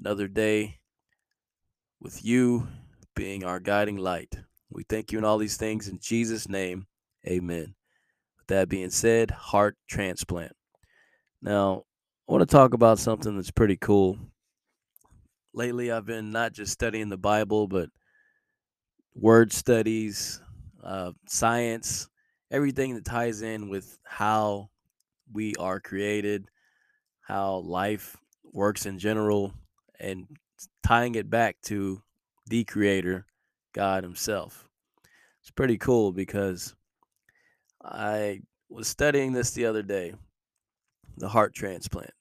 another day with you being our guiding light. We thank you in all these things in Jesus' name. Amen. With that being said, heart transplant. Now, I want to talk about something that's pretty cool. Lately, I've been not just studying the Bible, but word studies, uh, science, everything that ties in with how we are created, how life works in general, and tying it back to the creator, God Himself. It's pretty cool because I was studying this the other day, the heart transplant.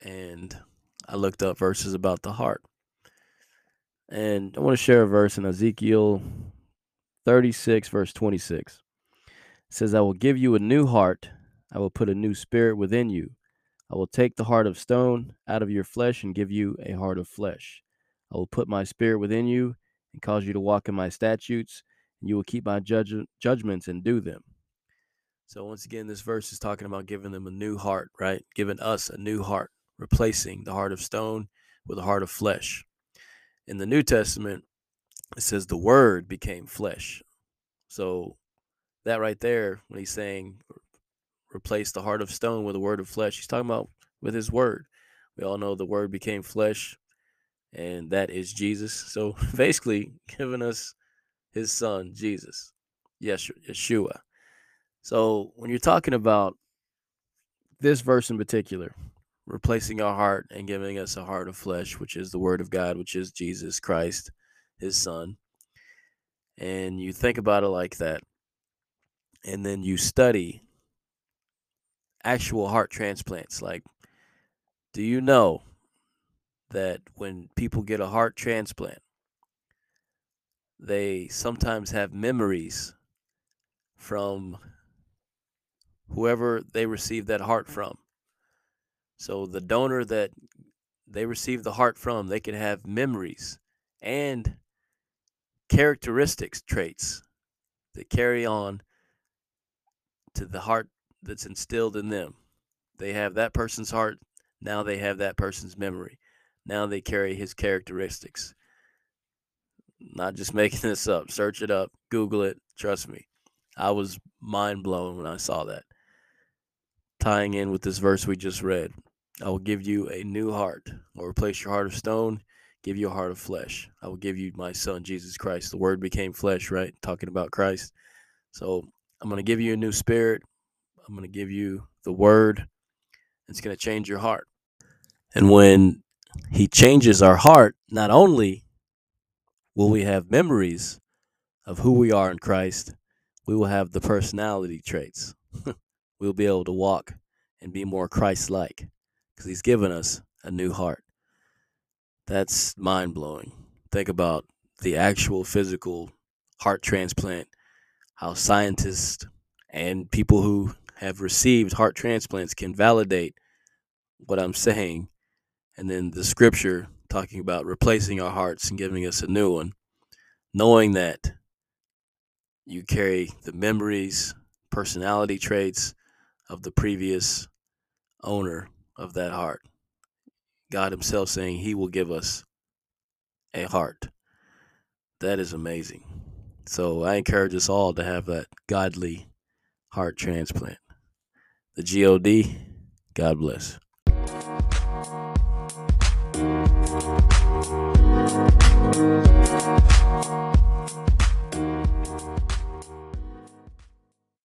And I looked up verses about the heart. And I want to share a verse in Ezekiel 36, verse 26. It says, I will give you a new heart I will put a new spirit within you. I will take the heart of stone out of your flesh and give you a heart of flesh. I will put my spirit within you and cause you to walk in my statutes, and you will keep my judge- judgments and do them. So, once again, this verse is talking about giving them a new heart, right? Giving us a new heart, replacing the heart of stone with a heart of flesh. In the New Testament, it says the word became flesh. So, that right there, when he's saying replace the heart of stone with a word of flesh. He's talking about with his word. We all know the word became flesh, and that is Jesus. So basically, giving us his son, Jesus, Yeshua. So when you're talking about this verse in particular, replacing our heart and giving us a heart of flesh, which is the word of God, which is Jesus Christ, his son, and you think about it like that, and then you study actual heart transplants. Like, do you know that when people get a heart transplant, they sometimes have memories from whoever they received that heart from. So the donor that they received the heart from, they can have memories and characteristics, traits that carry on to the heart that's instilled in them. They have that person's heart. Now they have that person's memory. Now they carry his characteristics. Not just making this up. Search it up, Google it. Trust me. I was mind blown when I saw that. Tying in with this verse we just read I will give you a new heart, or replace your heart of stone, give you a heart of flesh. I will give you my son, Jesus Christ. The word became flesh, right? Talking about Christ. So I'm going to give you a new spirit. I'm going to give you the word. It's going to change your heart. And when he changes our heart, not only will we have memories of who we are in Christ, we will have the personality traits. we'll be able to walk and be more Christ like because he's given us a new heart. That's mind blowing. Think about the actual physical heart transplant, how scientists and people who have received heart transplants can validate what I'm saying. And then the scripture talking about replacing our hearts and giving us a new one, knowing that you carry the memories, personality traits of the previous owner of that heart. God Himself saying He will give us a heart. That is amazing. So I encourage us all to have that godly heart transplant the GOD. God bless.